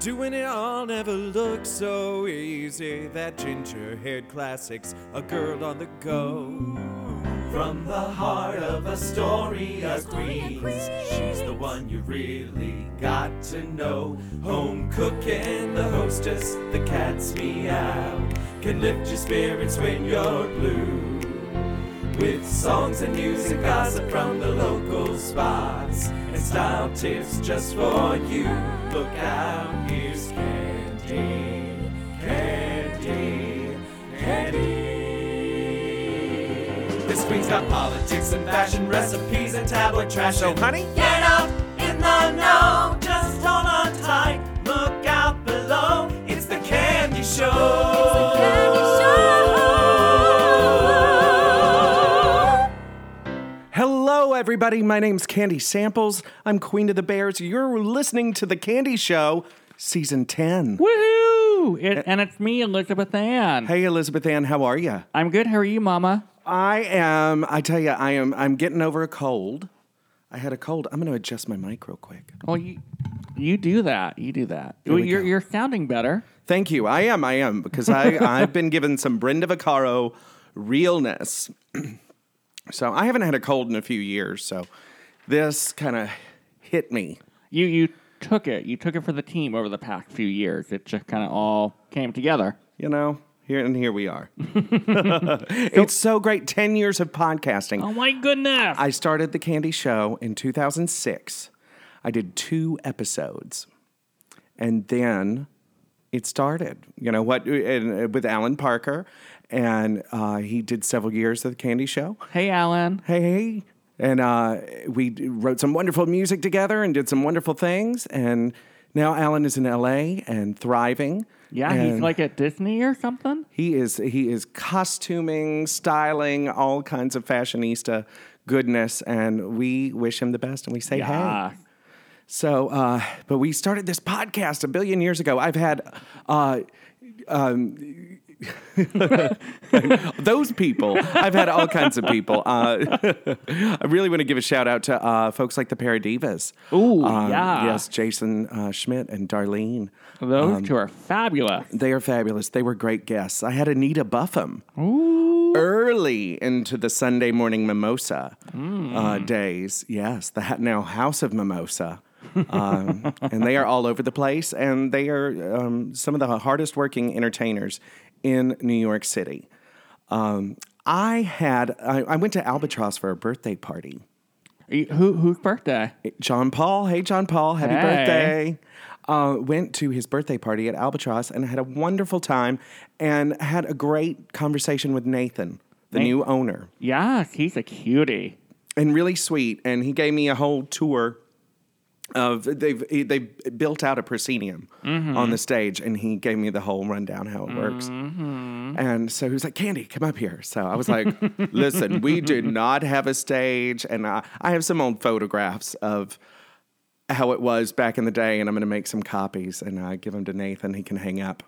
Doing it all never looked so easy. That ginger haired classics, a girl on the go. From the heart of a story. Astoria, Queens, she's the one you really got to know. Home cooking, the hostess, the cat's meow, can lift your spirits when you're blue. With songs and news and gossip from the local spots and style tips just for you. Look out, here's Candy, Candy, Candy. This queen's got politics and fashion recipes and tabloid trash. So, honey, get up in the know. Just hold on tight. Look out below. It's the Candy Show. Everybody. My name's Candy Samples. I'm Queen of the Bears. You're listening to The Candy Show, Season 10. Woohoo! It, and it's me, Elizabeth Ann. Hey, Elizabeth Ann, how are you? I'm good. How are you, Mama? I am, I tell you, I am, I'm getting over a cold. I had a cold. I'm going to adjust my mic real quick. Well, you you do that. You do that. we you're go. you're sounding better. Thank you. I am, I am, because I, I've been given some Brenda Vaccaro realness. so I haven't had a cold in a few years. So this kind of hit me. You you took it. You took it for the team over the past few years. It just kind of all came together. you know here and here we are it's so great 10 years of podcasting Oh my goodness! i started the candy show in 2006 i did two episodes and then it started you know what and, uh, with alan parker and uh, he did several years of the candy show hey, Alan. hey, hey. And uh, we wrote some wonderful music together and did some wonderful things. And now Alan is in LA and thriving. Yeah, he's like at Disney or something. He is he is costuming, styling, all kinds of fashionista goodness, and we wish him the best and we say hey. So, uh, but we started this podcast a billion years ago. I've had uh, um, those people. I've had all kinds of people. Uh, I really want to give a shout out to uh, folks like the Paradivas. Ooh, Um, yeah. Yes, Jason uh, Schmidt and Darlene. Those Um, two are fabulous. They are fabulous. They were great guests. I had Anita Buffum early into the Sunday morning mimosa uh, days. Yes, the now House of Mimosa. um, and they are all over the place, and they are um, some of the hardest working entertainers in New York City. Um, I had I, I went to Albatross for a birthday party. You- Who whose birthday? John Paul. Hey, John Paul. Happy Hey. birthday. Uh, went to his birthday party at Albatross and had a wonderful time and had a great conversation with Nathan, the Nathan. new owner, Yes, he's a cutie. and really sweet. And he gave me a whole tour of they've they built out a proscenium on the stage, and he gave me the whole rundown how it works. And so he was like, "Candy, come up here." So I was like, "Listen, we do not have a stage, and I, I have some old photographs of." how it was back in the day, and I'm going to make some copies and uh, give them to Nathan. He can hang up.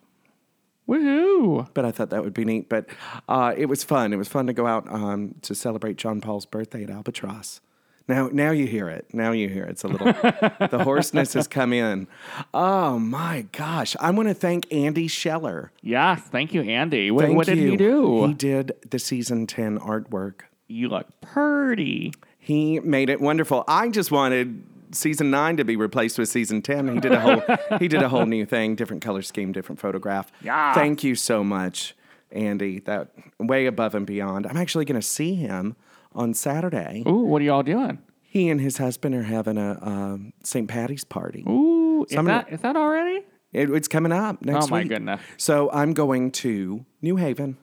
Woohoo! But I thought that would be neat. But uh, it was fun. It was fun to go out um, to celebrate John Paul's birthday at Albatross. Now, now you hear it. Now you hear it. It's a little. the hoarseness has come in. Oh my gosh! I want to thank Andy Scheller. Yes, thank you, Andy. What, Thank what did you. he do? He did the season ten artwork. you look purty. He made it wonderful. I just wanted season nine to be replaced with season ten. He did a whole he did a whole new thing, different color scheme, different photograph. Yeah. Thank you so much, Andy. That way above and beyond. I'm actually going to see him on Saturday. Ooh, what are y'all doing? He and his husband are having a um, St. Patty's party. Ooh, is I'm gonna- that is that already? It- it's coming up next week. Oh, my week. goodness. So I'm going to New Haven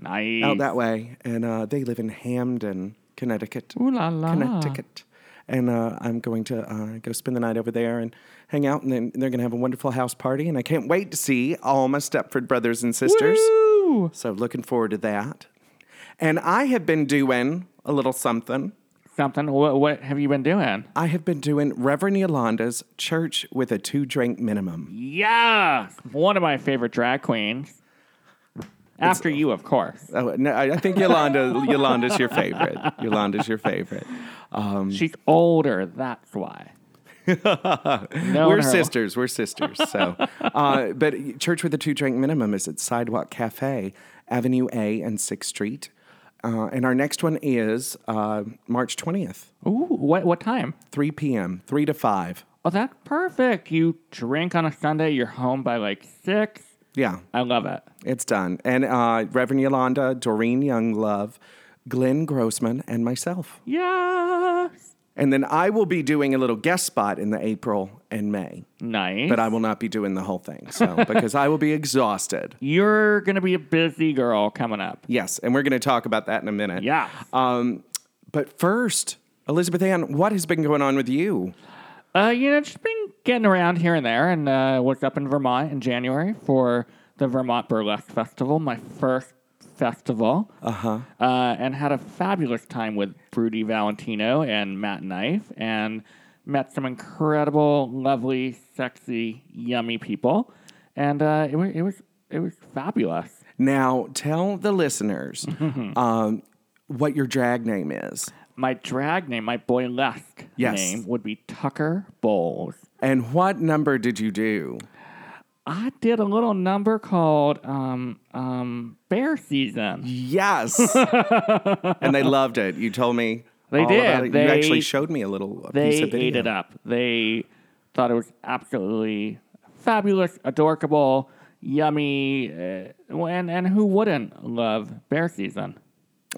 Nice. out that way, and uh, they live in Hamden, Connecticut. Ooh la la. Connecticut. And uh, I'm going to uh, go spend the night over there and hang out, and then they're going to have a wonderful house party. And I can't wait to see all my Stepford brothers and sisters. Woo! So looking forward to that. And I have been doing a little something. Something. What, what have you been doing? I have been doing Reverend Yolanda's Church with a two drink minimum. Yeah, one of my favorite drag queens. After you, of course. Oh, no, I I think Yolanda Yolanda's your favorite. Yolanda's your favorite. Um, She's older. That's why. No, we're sisters. We're sisters. So, uh, but Church with a Two Drink Minimum is at Sidewalk Cafe, Avenue A and Sixth Street. Uh, and our next one is uh, March 20th, Ooh, what what time? 3 p.m., 3 to 5. Oh, that's perfect. You drink on a Sunday. You're home by like six. Yeah, I love it. it's done. And uh, Reverend Yolanda, Doreen Younglove, Glenn Grossman, and myself. Yes. And then I will be doing a little guest spot in the April and May, Nice. but I will not be doing the whole thing. So, because I will be exhausted. You're gonna be a busy girl coming up. Yes, and we're going to talk about that in a minute. Yeah. Um, but first, Elizabeth Ann, what has been going on with you? Uh, you know, just been getting around here and there, and uh, was up in Vermont in January for the Vermont Burlesque Festival, my first festival. Uh-huh. uh, And had a fabulous time with Broody Valentino and Matt Knife, and met some incredible, lovely, sexy, yummy people, and uh, it was it was it was fabulous. Now, tell the listeners um, what your drag name is My drag name, my boylesque Yes. name, would be Tucker Bowles. and what number did you do? I did a little number called um, um, Bear Season. Yes. and they loved it. You told me. They did. it. you They- actually showed me a little a They piece of video. ate it up. They thought it was absolutely fabulous, adorable, yummy, uh, and and who wouldn't love Bear Season?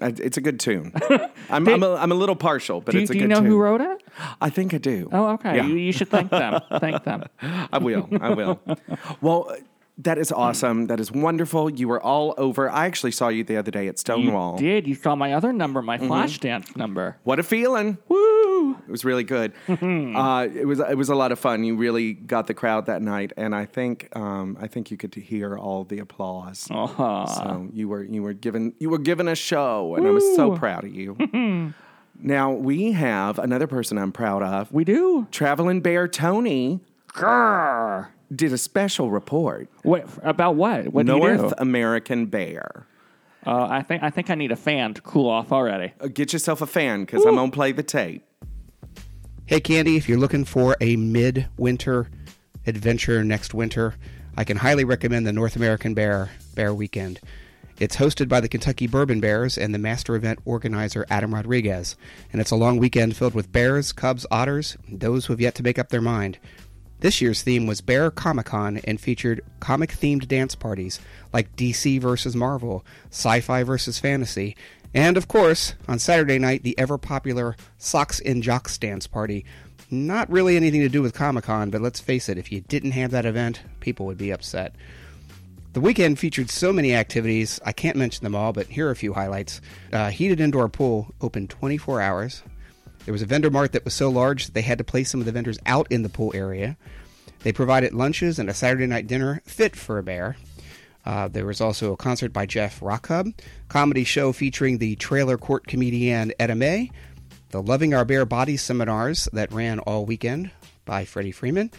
Uh, It's a good tune. I'm, I'm, a, I'm a little partial, but Do, it's a good tune. do you know tune. who wrote it? I think I do. Oh, okay. Yeah. You, you should thank them. thank them. I will. I will. well, that is awesome. That is wonderful. You were all over. I actually saw you the other day at Stonewall. Did you saw my other number, my Mm-hmm. flash dance number? What a feeling! Woo! It was really good. uh, it was it was a lot of fun. You really got the crowd that night, and I think um, I think you could hear all the applause. Uh-huh. So you were you were given you were given a show, and I was so proud of you. now we have another person I'm proud of. We do. Traveling Bear Tony Grrr. Did a special report. What about what? What do you do? North American Bear. Uh, I think I think I need a fan to cool off already. Uh, Get yourself a fan because I'm gonna play the tape. Hey, Candy, if you're looking for a mid-winter adventure next winter, I can highly recommend the North American Bear Bear Weekend. It's hosted by the Kentucky Bourbon Bears and the master event organizer Adam Rodriguez, and it's a long weekend filled with bears, cubs, otters, those who have yet to make up their mind. This year's theme was Bear Comic Con and featured comic themed dance parties like DC versus Marvel, sci fi versus fantasy, and of course, on Saturday night, the ever popular Socks and Jocks dance party. Not really anything to do with Comic Con, but let's face it, if you didn't have that event, people would be upset. The weekend featured so many activities, I can't mention them all, but here are a few highlights. Uh, heated indoor pool opened 24 hours. There was a vendor mart that was so large that they had to place some of the vendors out in the pool area. They provided lunches and a Saturday night dinner fit for a bear. Uh, there was also a concert by Jeff Rockhub, comedy show featuring the trailer court comedian Etta May, the Loving Our Bare Bodies seminars that ran all weekend by Freddie Freeman,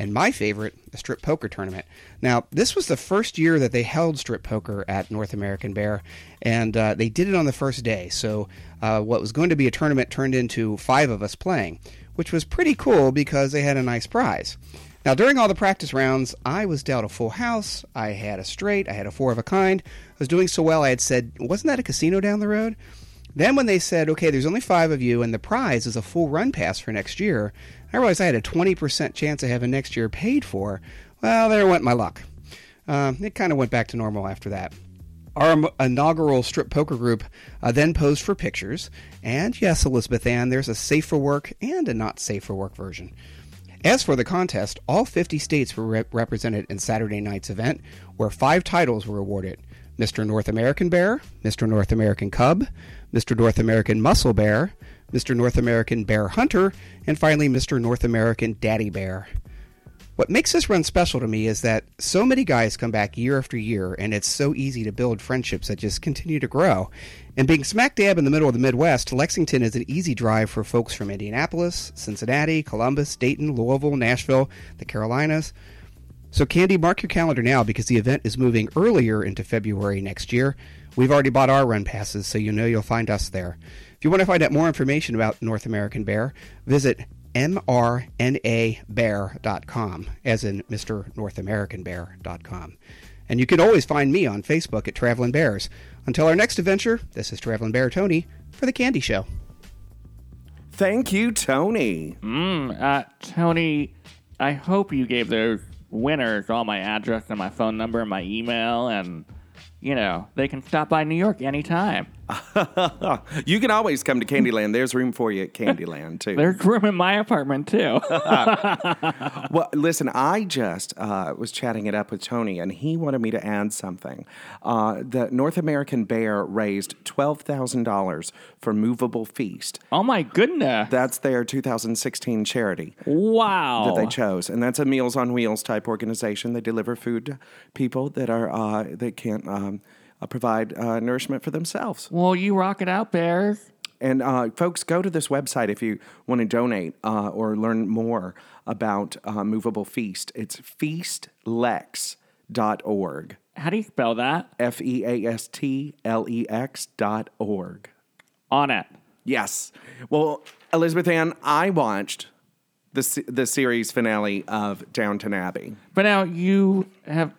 and my favorite, a strip poker tournament. Now, this was the first year that they held strip poker at North American Bear, and uh, they did it on the first day. So, uh, what was going to be a tournament turned into five of us playing, which was pretty cool because they had a nice prize. Now, during all the practice rounds, I was dealt a full house. I had a straight. I had a four of a kind. I was doing so well, I had said, Wasn't that a casino down the road? Then, when they said, Okay, there's only five of you, and the prize is a full run pass for next year, I realized I had a 20% chance of having next year paid for. Well, there went my luck. Um, it kind of went back to normal after that. Our inaugural strip poker group uh, then posed for pictures, and yes, Elizabeth Ann, there's a safe for work and a not safe for work version. As for the contest, all 50 states were rep- represented in Saturday night's event, where five titles were awarded Mr. North American Bear, Mr. North American Cub, Mr. North American Muscle Bear, Mr. North American Bear Hunter, and finally Mr. North American Daddy Bear. What makes this run special to me is that so many guys come back year after year, and it's so easy to build friendships that just continue to grow. And being smack dab in the middle of the Midwest, Lexington is an easy drive for folks from Indianapolis, Cincinnati, Columbus, Dayton, Louisville, Nashville, the Carolinas. So, Candy, mark your calendar now because the event is moving earlier into February next year. We've already bought our run passes, so you know you'll find us there. If you want to find out more information about North American Bear, visit mrnabear.com, as in Mr. North American Bear.com. And you can always find me on Facebook at Traveling Bears. Until our next adventure, this is Traveling Bear Tony for The Candy Show. Thank you, Tony. Mm, uh, Tony, I hope you gave those winners all my address and my phone number and my email, and, you know, they can stop by New York anytime. you can always come to Candyland. There's room for you at Candyland, too. There's room in my apartment, too. well, listen, I just uh, was chatting it up with Tony, and he wanted me to add something. Uh, the North American Bear raised $12,000 for Moveable Feast. oh, my goodness. That's their 2016 charity. wow. that they chose, and that's a Meals on Wheels type organization. They deliver food to people that are uh, that can't um, uh, provide uh, nourishment for themselves. well, you rock it out, Bears. And uh, folks, go to this website if you want to donate uh, or learn more about uh, Moveable Feast. It's feastlex.org. How do you spell that? F E A S T L E X dot org. On it. Yes. Well, Elizabeth Ann, I watched the se- the series finale of Downton Abbey. But now you have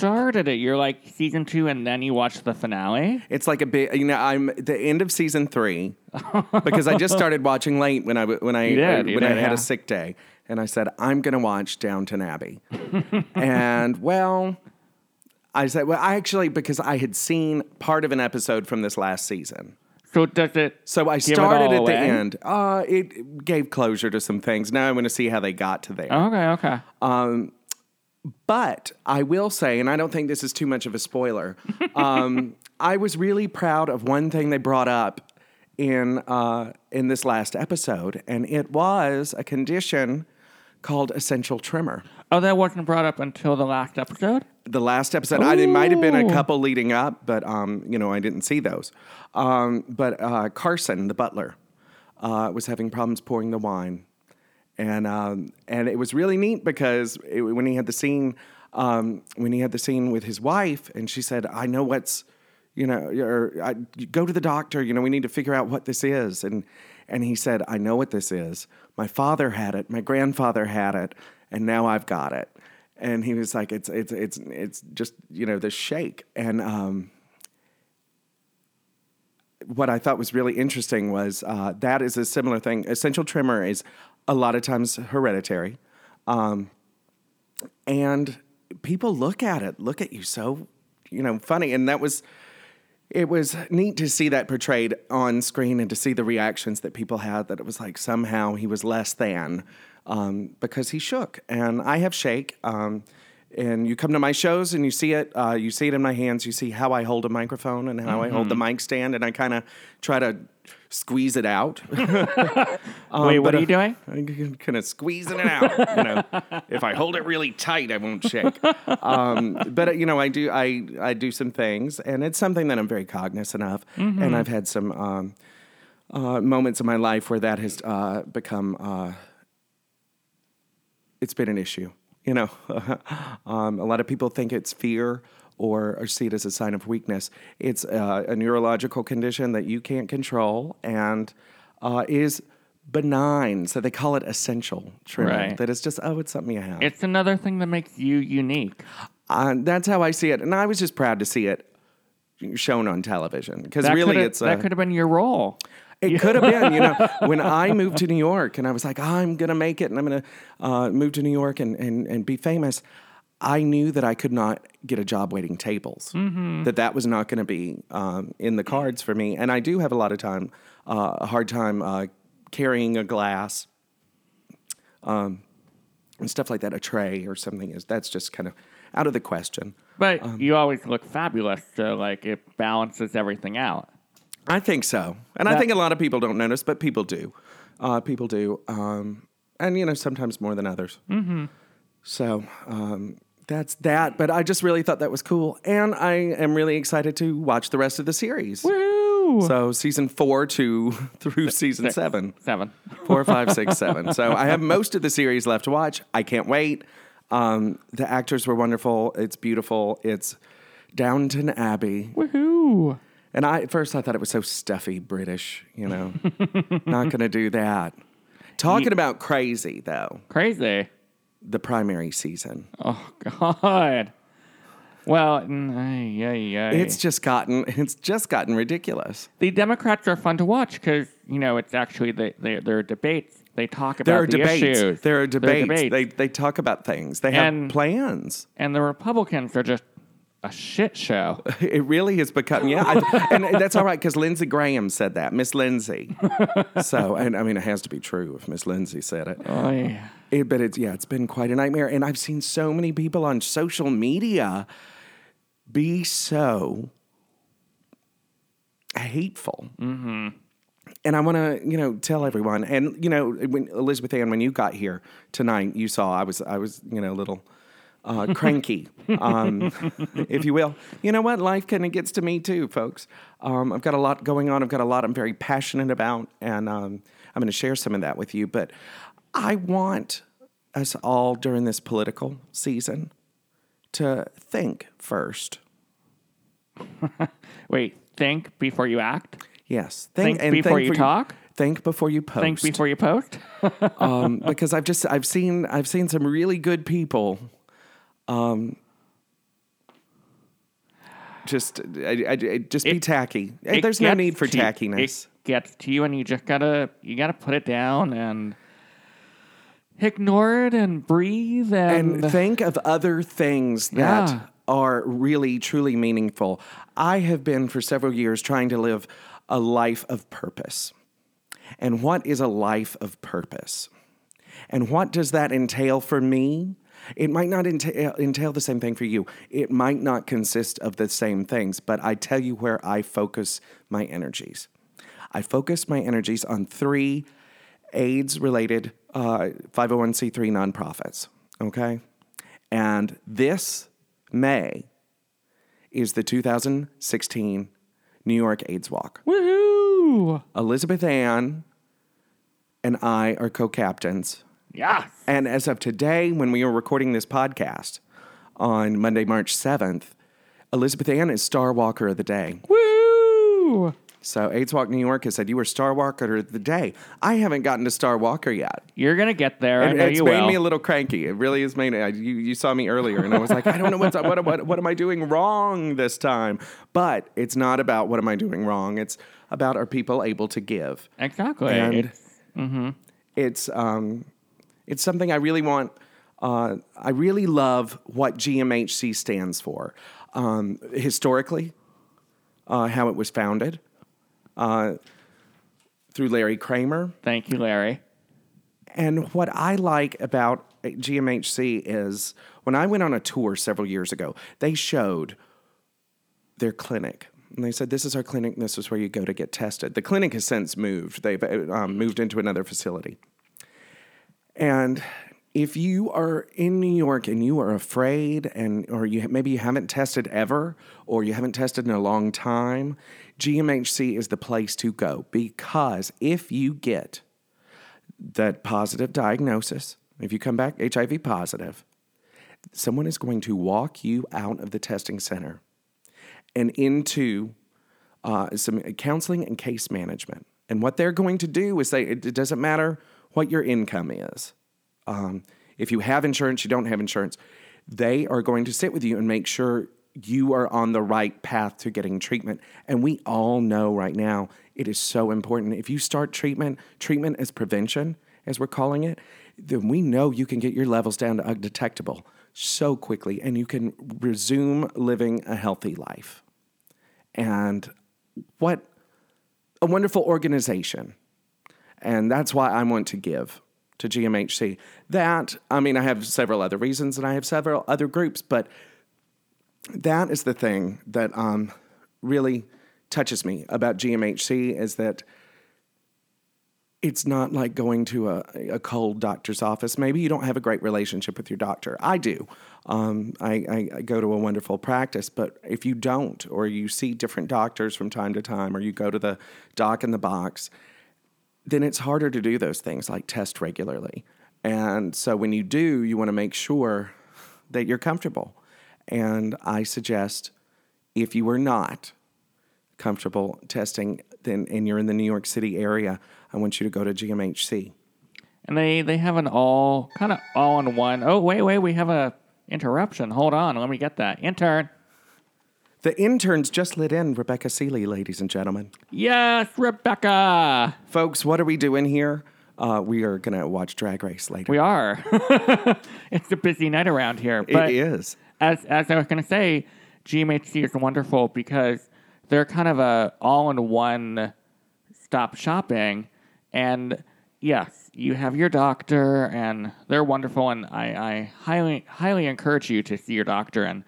started it. You're like season two, and then you watch the finale. It's like a bit, you know, I'm the end of season three because I just started watching late when I when I did, when I had yeah. a sick day, and I said I'm going to watch Downton Abbey, and well, I said, well, I actually because I had seen part of an episode from this last season. So does it? So I started at the end. Uh, it gave closure to some things. Now I want to see how they got to there. Okay, okay. But I will say, and I don't think this is too much of a spoiler, um, I was really proud of one thing they brought up in uh, in this last episode, and it was a condition called essential tremor. Oh, that wasn't brought up until the last episode. The last episode, I, it might have been a couple leading up, but um, you know I didn't see those. Um, but uh, Carson, the butler, uh, was having problems pouring the wine, and um, and it was really neat because it, when he had the scene, um, when he had the scene with his wife, and she said, "I know what's." You know, or I, go to the doctor. You know, we need to figure out what this is. And and he said, "I know what this is. My father had it. My grandfather had it, and now I've got it." And he was like, "It's it's it's it's just you know the shake." And um, what I thought was really interesting was uh, that is a similar thing. Essential tremor is a lot of times hereditary, um, and people look at it, look at you so you know funny, and that was. It was neat to see that portrayed on screen and to see the reactions that people had. That it was like somehow he was less than um, because he shook, and I have shake. Um, and you come to my shows and you see it. Uh, you see it in my hands. You see how I hold a microphone and how I hold the mic stand, and I kind of try to squeeze it out. Um, Wait, what are you doing? I'm kind of squeezing it out. You know, if I hold it really tight, I won't shake. Um, but you know, I do. I I do some things, and it's something that I'm very cognizant of. And I've had some um, uh, moments in my life where that has uh, become. Uh, it's been an issue. You know, um, a lot of people think it's fear or, or see it as a sign of weakness. It's uh, a neurological condition that you can't control and uh, is benign. So they call it essential tremor. Right. That it's just, oh, it's something you have. It's another thing that makes you unique. Uh, that's how I see it. And I was just proud to see it shown on television because really it's that uh, could have been your role. it could have been, you know, when I moved to New York and I was like, I'm going to make it and I'm going to uh, move to New York and, and, and be famous. I knew that I could not get a job waiting tables, that that was not going to be um, in the cards for me. And I do have a lot of time, uh, a hard time uh, carrying a glass um, and stuff like that, a tray or something. Is That's just kind of out of the question. But Um, you always look fabulous, so like it balances everything out. I think so, and I think a lot of people don't notice, but people do. Uh, people do, um, and you know sometimes more than others. Mm-hmm. So um, that's that. But I just really thought that was cool, and I am really excited to watch the rest of the series. Woo! So season four to through season seven, Seven. four, five, six, seven. So I have most of the series left to watch. I can't wait. Um, the actors were wonderful. It's beautiful. It's Downton Abbey. Woohoo! And I at first I thought it was so stuffy British, you know. Not going to do that. Talking about crazy, though, crazy. The primary season. Oh God. Well, yeah, ay. It's just gotten it's just gotten ridiculous. the Democrats are fun to watch because you know it's actually they, they, their debates. They talk about There are the debates. issues. There are There debates. They they talk about things. They have And- plans. and the Republicans are just a shit show. It really has become yeah, I, and that's all right because Lindsey Graham said that, Miss Lindsay. so, and I mean, it has to be true if Miss Lindsay said it. oh, yeah. It, but it's yeah, it's been quite a nightmare, and I've seen so many people on social media be so hateful. Mm-hmm. And I want to, you know, tell everyone. And you know, when Elizabeth Ann, when you got here tonight, you saw I was, I was, you know, a little uh, cranky, um, if you will. You know what? Life kind of gets to me too, folks. Um, I've got a lot going on. I've got a lot I'm very passionate about, and um, I'm going to share some of that with you. But I want us all during this political season to think first. Wait, think before you act. Yes, Think before you talk? Think before you post. Think before you post. um, because I've just I've seen I've seen some really good people. Um, just I, I, just be It- tacky. It There's no need for to you- tackiness. It gets to you, and you just gotta you gotta put it down and ignore it and breathe and, and think of other things that Yeah. are really truly meaningful. I have been for several years trying to live a life of purpose. And what is a life of purpose? And what does that entail for me? It might not entail, uh, entail the same thing for you. It might not consist of the same things, but I tell you where I focus my energies. I focus my energies on three AIDS related uh, 501c3 nonprofits. Okay. And this May is the 2016 New York AIDS Walk. woohoo! Elizabeth Ann and I are co captains. Yeah, And as of today, when we are recording this podcast on Monday, March 7th, Elizabeth Ann is Star Walker of the Day. woo! So AIDS Walk New York has said you were Star Walker of the Day. I haven't gotten to Star Walker yet. You're gonna get there. I It- it's you made will. me a little cranky. It really has made. I, you, you saw me earlier, and I was like, I don't know what's what, what what am I doing wrong this time. But it's not about what am I doing wrong. It's about are people able to give. exactly. And It's- it's um, it's something I really want. Uh, I really love what GMHC stands for. Um, historically, uh, how it was founded uh, through Larry Kramer. thank you, Larry. And what I like about GMHC is when I went on a tour several years ago, they showed their clinic. And they said, This is our clinic. This is where you go to get tested. The clinic has since moved, they've uh, um, moved into another facility. And if you are in New York and you are afraid, and or you maybe you haven't tested ever, or you haven't tested in a long time, GMHC is the place to go because if you get that positive diagnosis, if you come back HIV positive, someone is going to walk you out of the testing center and into uh, some counseling and case management. And what they're going to do is say it, it doesn't matter what your income is. Um, if you have insurance, you don't have insurance, they are going to sit with you and make sure you are on the right path to getting treatment. And we all know right now it is so important. If you start treatment, treatment as prevention, as we're calling it, then we know you can get your levels down to undetectable so quickly and you can resume living a healthy life. And what a wonderful organization. And that's why I want to give to GMHC. That, I mean, I have several other reasons and I have several other groups, but that is the thing that um, really touches me about GMHC is that it's not like going to a, a cold doctor's office. Maybe you don't have a great relationship with your doctor. I do. Um, I, I, I go to a wonderful practice, but if you don't, or you see different doctors from time to time, or you go to the doc in the box, then it's harder to do those things like test regularly. And so when you do, you want to make sure that you're comfortable. And I suggest if you are not comfortable testing then and you're in the New York City area, I want you to go to GMHC. and they they have an all kind of all in one. Oh wait, wait, we have a interruption. Hold on, let me get that intern. The interns just lit in Rebecca Seeley, ladies and gentlemen. Yes, Rebecca. Folks, what are we doing here? Uh, we are going to watch Drag Race later. We are. it's a busy night around here. It But is. as as I was going to say, GMHC is wonderful because they're kind of a all-in-one stop shopping, and yes, you have your doctor, and they're wonderful, and I, I highly highly encourage you to see your doctor and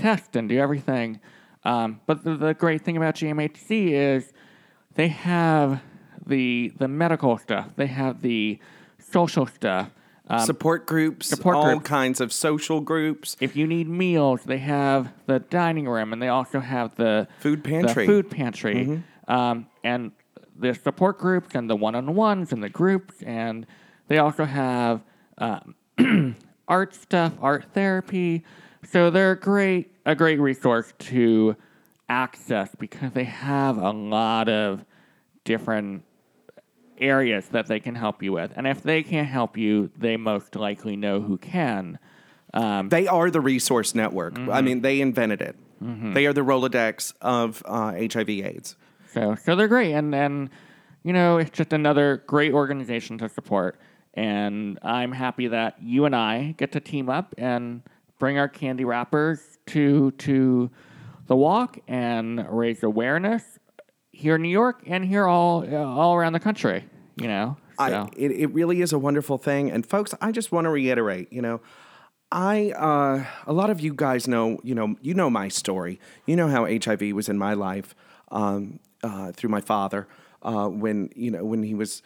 test and do everything. Um, but the, the great thing about GMHC is they have the the medical stuff, they have the social stuff. Um, support groups, support all groups. kinds of social groups. if you need meals, they have the dining room, and they also have the Food pantry. The food pantry, um, and the support groups, and the one-on-ones, and the groups, and they also have um, art stuff, art therapy. So they're a great a great resource to access because they have a lot of different areas that they can help you with. And if they can't help you, they most likely know who can. Um, They are the resource network. Mm-hmm. I mean, they invented it. They are the Rolodex of uh, HIV/AIDS. So, so they're great, and and you know it's just another great organization to support. And I'm happy that you and I get to team up and bring our candy wrappers to to the walk and raise awareness here in New York and here all uh, all around the country. You know, so I, it, it really is a wonderful thing. And folks, I just want to reiterate, you know, I uh, a lot of you guys know, you know, you know my story. You know how HIV was in my life um, uh, through my father uh, when you know when he was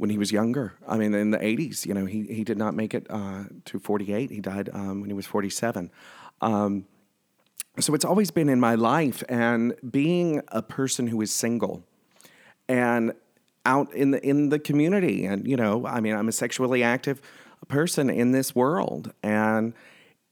when he was younger. I mean, in the '80s, you know, he he did not make it uh, to 48. He died um, when he was 47. Um, so it's always been in my life, and being a person who is single and out in the in the community and you know i mean i'm a sexually active person in this world and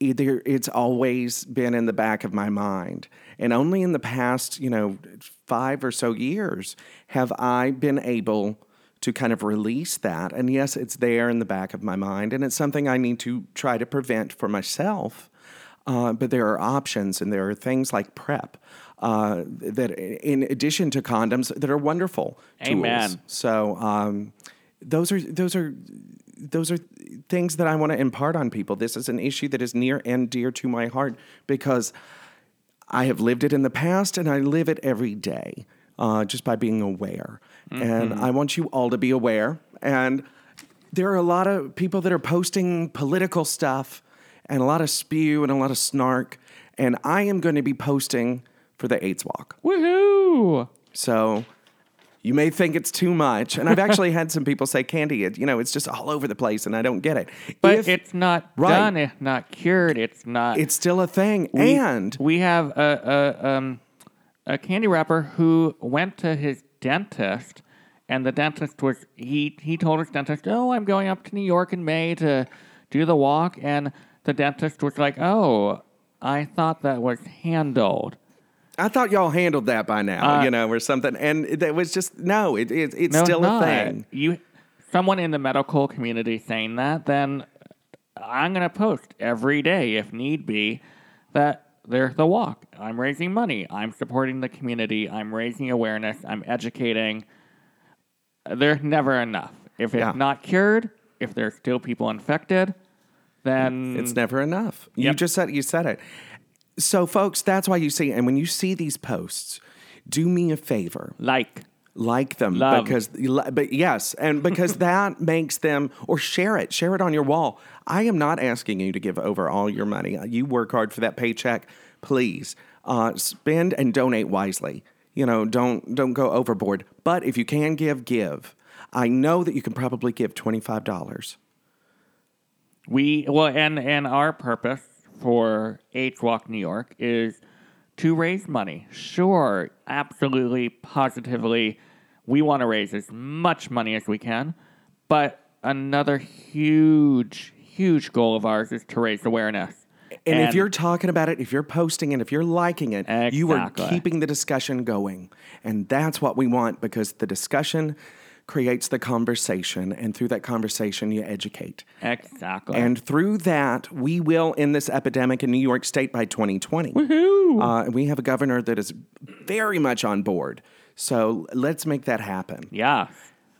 either it's always been in the back of my mind and only in the past you know 5 or so years have i been able to kind of release that and yes it's there in the back of my mind and it's something i need to try to prevent for myself uh, but there are options, and there are things like PrEP uh, that, in addition to condoms, that are wonderful Amen. tools. So um, those are those are those are things that I want to impart on people. This is an issue that is near and dear to my heart because I have lived it in the past, and I live it every day uh, just by being aware. And I want you all to be aware. And there are a lot of people that are posting political stuff and a lot of spew and a lot of snark. And I am going to be posting for the AIDS Walk. woohoo! So you may think it's too much. And I've actually had some people say, Candy, it, you know, it's just all over the place and I don't get it. But If- it's not Right. done. It's not cured. It's not. it's still a thing. We- and we have a, a um a candy wrapper who went to his dentist, and the dentist was he he told his dentist, "Oh, I'm going up to New York in May to do the walk," and the dentist was like, "Oh, I thought that was handled." I thought y'all handled that by now, Uh, you know, or something. And that was just, no, it, it, it's No, still a thing. You, someone in the medical community saying that, then I'm gonna post every day if need be that there's the walk. I'm raising money. I'm supporting the community. I'm raising awareness. I'm educating. There's never enough. If it's Yeah. not cured, if there's still people infected, then It's never enough. You just said you said it. So, folks, that's why you see, and when you see these posts, do me a favor, like like them Love. because, but yes, and because that makes them, or share it, share it on your wall. I am not asking you to give over all your money. You work hard for that paycheck, please. Uh, spend and donate wisely. You know, don't don't go overboard. But if you can give, give. I know that you can probably give twenty five dollars. We well, and and our purpose for AIDS Walk New York is to raise money. Sure, absolutely, positively, we want to raise as much money as we can. But another huge, huge goal of ours is to raise awareness. And, if you're talking about it, if you're posting it, if you're liking it, you are keeping the discussion going. And that's what we want because the discussion creates the conversation, and through that conversation, you educate. Exactly. And through that, we will end this epidemic in New York State by 2020. Uh, we have a governor that is very much on board. So let's make that happen. yeah.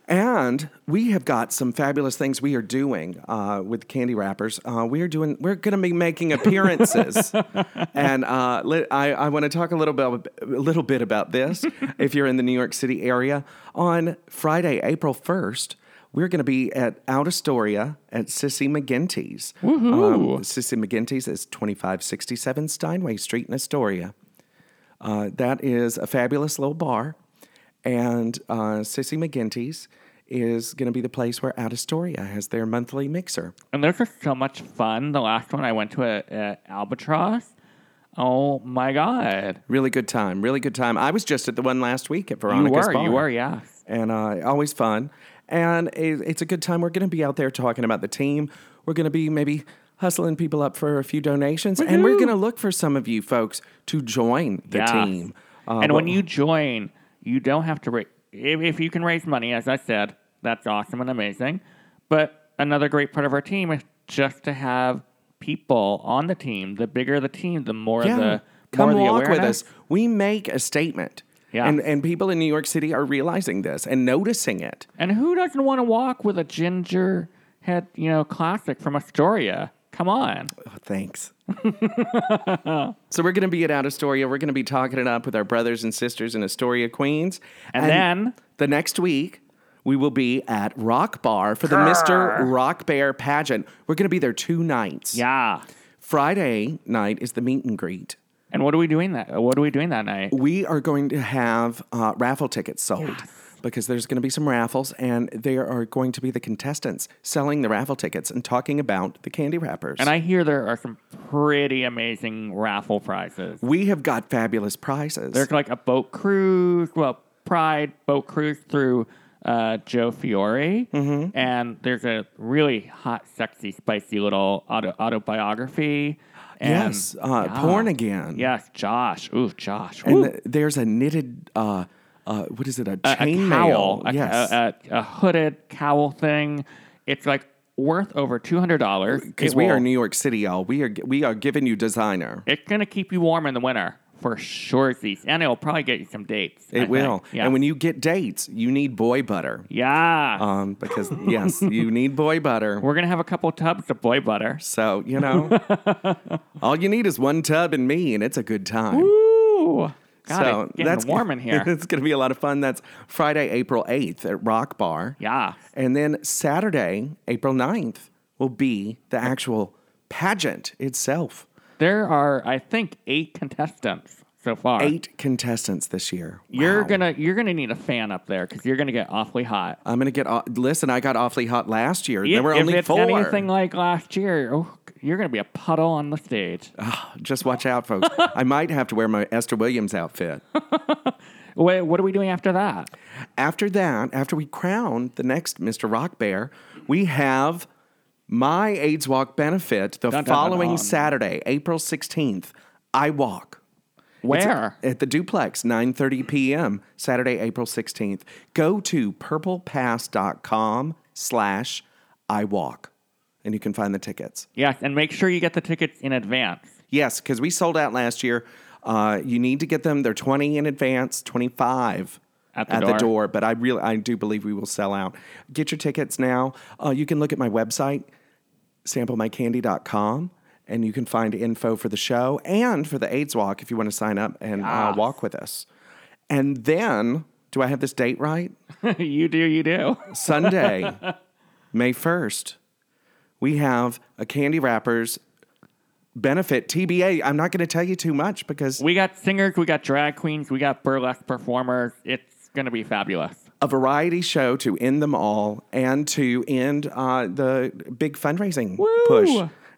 And we have got some fabulous things we are doing uh, with candy wrappers. Uh, we are doing. We're going to be making appearances, and uh, let, I, I want to talk a little bit a little bit about this. if you're in the New York City area, on Friday, April first, we're going to be at Out Astoria at Sissy McGinty's. Um, Sissy McGinty's is 2567 Steinway Street in Astoria. Uh, that is a fabulous little bar. And uh, Sissy McGinty's is going to be the place where Out Astoria has their monthly mixer. And they're just so much fun. The last one I went to at, at Albatross. Oh my God. Really good time. Really good time. I was just at the one last week at Veronica's You were, Bar. you were, yeah. And uh, always fun. And it, it's a good time. We're going to be out there talking about the team. We're going to be maybe hustling people up for a few donations. And we're going to look for some of you folks to join the Yeah. team. Uh, and when you join, you don't have to raise. If, if you can raise money, as I said, that's awesome and amazing. But another great part of our team is just to have people on the team. The bigger the team, the more Yeah. the Come more the walk with us. We make a statement. Yeah. And, and people in New York City are realizing this and noticing it. And who doesn't want to walk with a ginger head, you know, classic from Astoria? Come on. Oh, thanks. so we're going to be at Out Astoria. We're going to be talking it up with our brothers and sisters in Astoria, Queens. And then- the next week, we will be at Rock Bar for the Mr. Rock Bear pageant. We're going to be there two nights. Yeah. Friday night is the meet and greet. And what are we doing that? What are we doing that night? We are going to have uh, raffle tickets sold. Because there's going to be some raffles, and there are going to be the contestants selling the raffle tickets and talking about the candy wrappers. And I hear there are some pretty amazing raffle prizes. we have got fabulous prizes. There's like a boat cruise, well, Pride boat cruise through uh, Joe Fiore, Mm-hmm. and there's a really hot, sexy, spicy little auto- autobiography. And, Yes, uh, yeah. porn again. Yes, Josh. Ooh, Josh. And Ooh. th- there's a knitted, uh, uh, what is it? A a, a chain cowl, mail. a, yes. a, a, hooded cowl thing. It's like worth over two hundred dollars. Because we are New York City, y'all. We are we are giving you designer. It's gonna keep you warm in the winter for sure. These and it'll probably get you some dates. It think. will. Yeah. And when you get dates, you need boy butter. yeah. Um, because yes, you need boy butter. We're gonna have a couple tubs of boy butter. So you know, all you need is one tub and me, and it's a good time. Ooh, God, so it's getting warm in here. It's going to be a lot of fun. That's Friday, April eighth at Rock Bar. yeah, And then Saturday, April 9th, will be the actual pageant itself. there are I think eight contestants so far. Eight contestants this year. You're Wow. gonna you're gonna need a fan up there because you're gonna get awfully hot. I'm gonna get. aw- Listen, I got awfully hot last year. There were if only it's four. anything like last year, oh, you're gonna be a puddle on the stage. Ah, just watch out, folks. I might have to wear my Esther Williams outfit. Wait, what are we doing after that? After that, after we crown the next Mr. Rock Bear, we have my AIDS Walk benefit the Dun, dun, dun, following dun. Saturday, April 16th. I walk. Where? at the duplex 9.30 p.m saturday april 16th go to purplepass.com slash i walk and you can find the tickets yes, and make sure you get the tickets in advance. yes because we sold out last year uh, you need to get them they're 20 in advance 25 At the door. but i really i do believe we will sell out get your tickets now uh, you can look at my website samplemycandy.com and you can find info for the show and for the AIDS walk if you want to sign up and uh, walk with us. And then, do I have this date right? you do, you do. Sunday, May 1st, we have a Candy Wrappers benefit TBA. I'm not going to tell you too much because We got singers, we got drag queens, we got burlesque performers. It's gonna be fabulous. a variety show to end them all and to end uh, the big fundraising push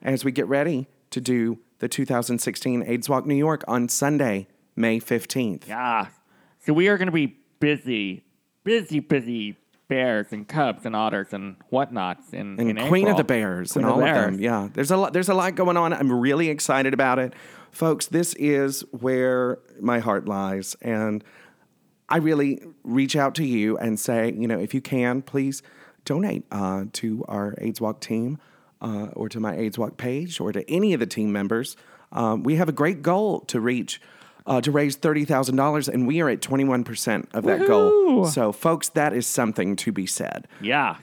as we get ready to do the 2016 AIDS Walk New York on Sunday, May 15th. Yeah. So we are gonna be busy, busy, busy bears and cubs and otters and whatnots in, and in Queen of the Bears Queen and of all the of them. Yeah, there's a lot. There's a lot going on. I'm really excited about it, folks. This is where my heart lies, and I really reach out to you and say, you know, if you can, please donate uh, to our AIDS Walk team uh, or to my AIDS Walk page or to any of the team members. Um, we have a great goal to reach. Uh, to raise thirty thousand dollars, and we are at twenty one percent of that goal. So, folks, that is something to be said. Yeah.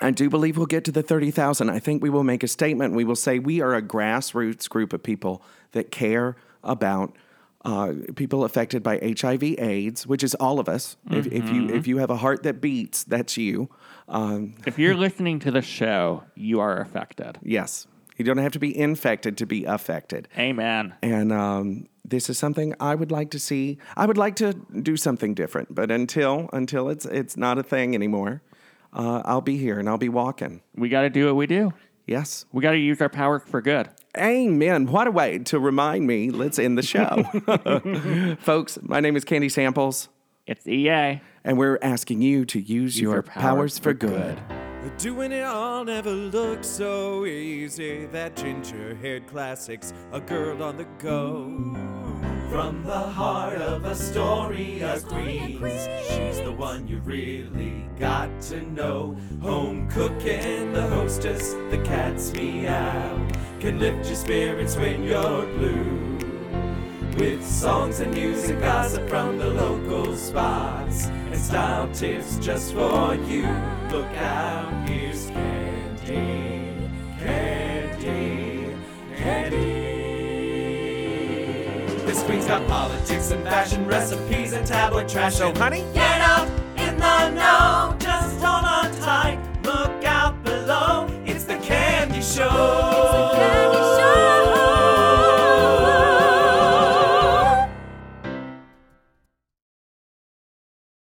I do believe we'll get to the 30,000. I think we will make a statement. We will say we are a grassroots group of people that care about uh, people affected by HIV AIDS, which is all of us. If, if you if you have a heart that beats, that's you. Um, If you're listening to the show, you are affected. yes, you don't have to be infected to be affected. Amen. And um, this is something I would like to see. I would like to do something different, but until until it's it's not a thing anymore, uh, I'll be here and I'll be walking. We got to do what we do. Yes. We got to use our power for good. Amen. What a way to remind me. Let's end the show. Folks, my name is Candy Samples, It's EA. and we're asking you to use, your, your powers, powers for for good. Doing it all never looked so easy. That ginger haired classics, a girl on the go. From the heart of Astoria, Queens, she's the one you really got to know. Home cooking, the hostess, the cat's meow, can lift your spirits when you're blue with songs and news and gossip from the local spots and style tips just for you. Look out, here's Candy, Candy, Candy. This week's got politics and fashion recipes and tabloid trash. So, honey, get up in the know. Just hold on tight. Look out below. It's the Candy Show.